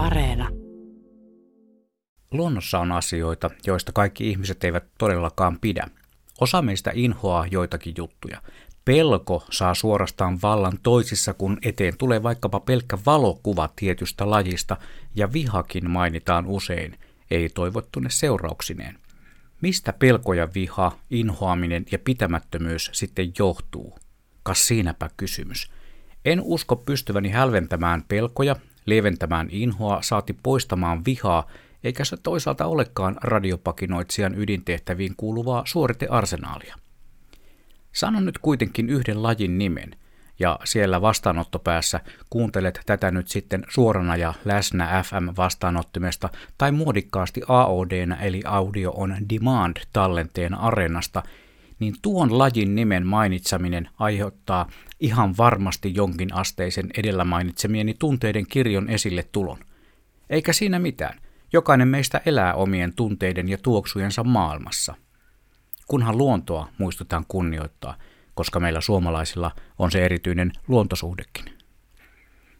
Areena. Luonnossa on asioita, joista kaikki ihmiset eivät todellakaan pidä. Osa meistä inhoaa joitakin juttuja. Pelko saa suorastaan vallan toisissa, kun eteen tulee vaikkapa pelkkä valokuva tietystä lajista, ja vihakin mainitaan usein, ei toivottune seurauksineen. Mistä pelko ja viha, inhoaminen ja pitämättömyys sitten johtuu? Kas siinäpä kysymys. En usko pystyväni hälventämään pelkoja, lieventämään inhoa, saati poistamaan vihaa, eikä se toisaalta olekaan radiopakinoitsijan ydintehtäviin kuuluvaa suoritearsenaalia. Sanon nyt kuitenkin yhden lajin nimen, ja siellä vastaanottopäässä kuuntelet tätä nyt sitten suorana ja läsnä FM-vastaanottimesta tai muodikkaasti aod eli Audio on Demand tallenteen areenasta, niin tuon lajin nimen mainitseminen aiheuttaa ihan varmasti jonkin asteisen edellä mainitsemieni tunteiden kirjon esille tulon. Eikä siinä mitään. Jokainen meistä elää omien tunteiden ja tuoksujensa maailmassa. Kunhan luontoa muistutaan kunnioittaa, koska meillä suomalaisilla on se erityinen luontosuhdekin.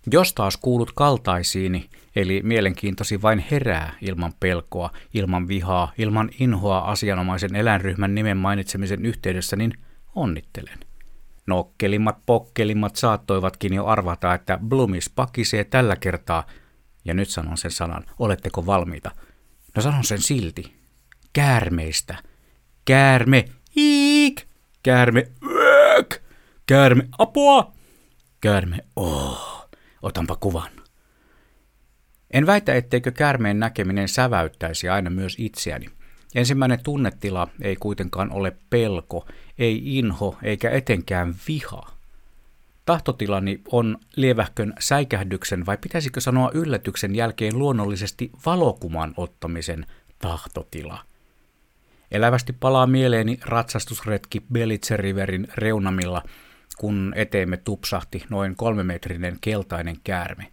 Jos taas kuulut kaltaisiini, eli mielenkiintosi vain herää ilman pelkoa, ilman vihaa, ilman inhoa asianomaisen eläinryhmän nimen mainitsemisen yhteydessä, niin onnittelen. Nokkelimmat pokkelimmat saattoivatkin jo arvata, että Blumis pakisee tällä kertaa, ja nyt sanon sen sanan, oletteko valmiita? No sanon sen silti. Käärmeistä. Käärme, iik. Käärme, yök. Käärme, apua. Käärme, oh. Otanpa kuvan. En väitä, etteikö käärmeen näkeminen säväyttäisi aina myös itseäni. Ensimmäinen tunnetila ei kuitenkaan ole pelko, ei inho eikä etenkään viha. Tahtotilani on lievähkön säikähdyksen vai pitäisikö sanoa yllätyksen jälkeen luonnollisesti valokuman ottamisen tahtotila. Elävästi palaa mieleeni ratsastusretki Belitse Riverin reunamilla, kun eteemme tupsahti noin kolmemetrinen keltainen käärme.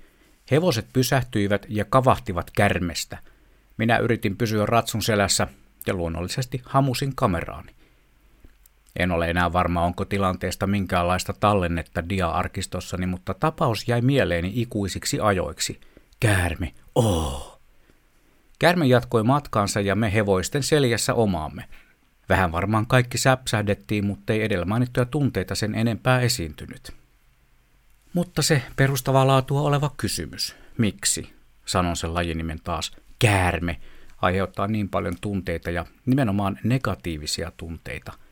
Hevoset pysähtyivät ja kavahtivat kärmestä. Minä yritin pysyä ratsun selässä ja luonnollisesti hamusin kameraani. En ole enää varma, onko tilanteesta minkäänlaista tallennetta dia-arkistossani, mutta tapaus jäi mieleeni ikuisiksi ajoiksi. Käärme, oh! Käärme jatkoi matkaansa ja me hevoisten seljässä omaamme. Vähän varmaan kaikki säpsähdettiin, mutta ei edellä mainittuja tunteita sen enempää esiintynyt. Mutta se perustavaa laatua oleva kysymys, miksi, sanon sen lajinimen taas, käärme, aiheuttaa niin paljon tunteita ja nimenomaan negatiivisia tunteita –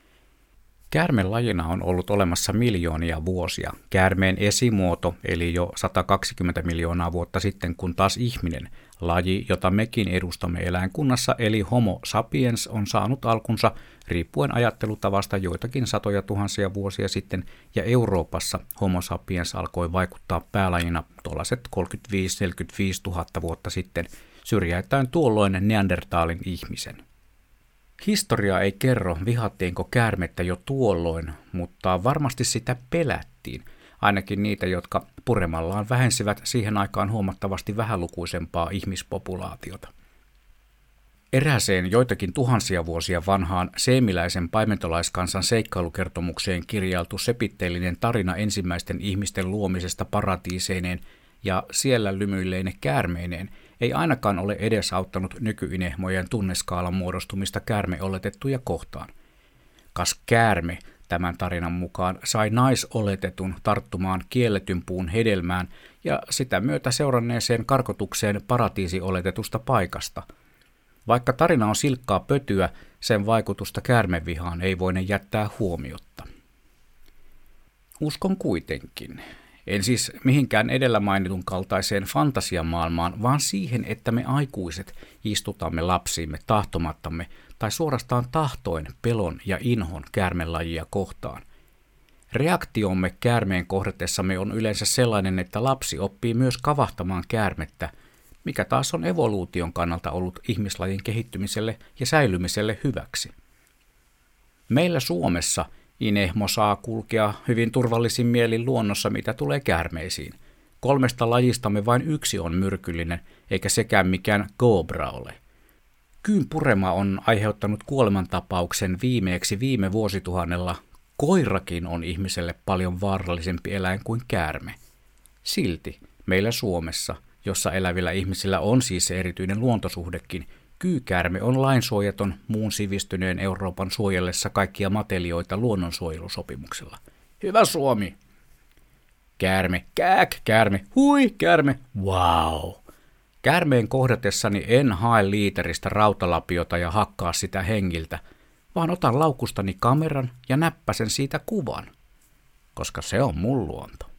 Käärmen lajina on ollut olemassa miljoonia vuosia. Käärmeen esimuoto, eli jo 120 miljoonaa vuotta sitten, kun taas ihminen, laji, jota mekin edustamme eläinkunnassa, eli Homo sapiens, on saanut alkunsa riippuen ajattelutavasta joitakin satoja tuhansia vuosia sitten, ja Euroopassa Homo sapiens alkoi vaikuttaa päälajina tuollaiset 35-45 000 vuotta sitten, syrjäyttäen tuolloin Neandertaalin ihmisen. Historia ei kerro, vihattiinko käärmettä jo tuolloin, mutta varmasti sitä pelättiin, ainakin niitä, jotka puremallaan vähensivät siihen aikaan huomattavasti vähälukuisempaa ihmispopulaatiota. Erääseen joitakin tuhansia vuosia vanhaan seemiläisen paimentolaiskansan seikkailukertomukseen kirjailtu sepitteellinen tarina ensimmäisten ihmisten luomisesta paratiiseineen ja siellä lymyilleine käärmeineen – ei ainakaan ole edesauttanut nykyinehmojen tunneskaalan muodostumista käärmeoletettuja kohtaan. Kas käärme tämän tarinan mukaan sai naisoletetun tarttumaan kielletyn puun hedelmään ja sitä myötä seuranneeseen karkotukseen paratiisioletetusta paikasta. Vaikka tarina on silkkaa pötyä, sen vaikutusta käärmevihaan ei voine jättää huomiotta. Uskon kuitenkin, en siis mihinkään edellä mainitun kaltaiseen fantasiamaailmaan, vaan siihen, että me aikuiset istutamme lapsiimme tahtomattamme tai suorastaan tahtoen pelon ja inhon käärmelajia kohtaan. Reaktiomme käärmeen kohdatessamme on yleensä sellainen, että lapsi oppii myös kavahtamaan käärmettä, mikä taas on evoluution kannalta ollut ihmislajin kehittymiselle ja säilymiselle hyväksi. Meillä Suomessa – Inehmo saa kulkea hyvin turvallisin mielin luonnossa, mitä tulee käärmeisiin. Kolmesta lajistamme vain yksi on myrkyllinen, eikä sekään mikään kobra ole. Kyyn purema on aiheuttanut kuolemantapauksen viimeeksi viime vuosituhannella. Koirakin on ihmiselle paljon vaarallisempi eläin kuin käärme. Silti meillä Suomessa, jossa elävillä ihmisillä on siis se erityinen luontosuhdekin, kyykäärme on lainsuojaton muun sivistyneen Euroopan suojellessa kaikkia matelioita luonnonsuojelusopimuksella. Hyvä Suomi! Käärme, kääk, käärme, hui, käärme, wow! Käärmeen kohdatessani en hae liiteristä rautalapiota ja hakkaa sitä hengiltä, vaan otan laukustani kameran ja näppäsen siitä kuvan, koska se on mun luonto.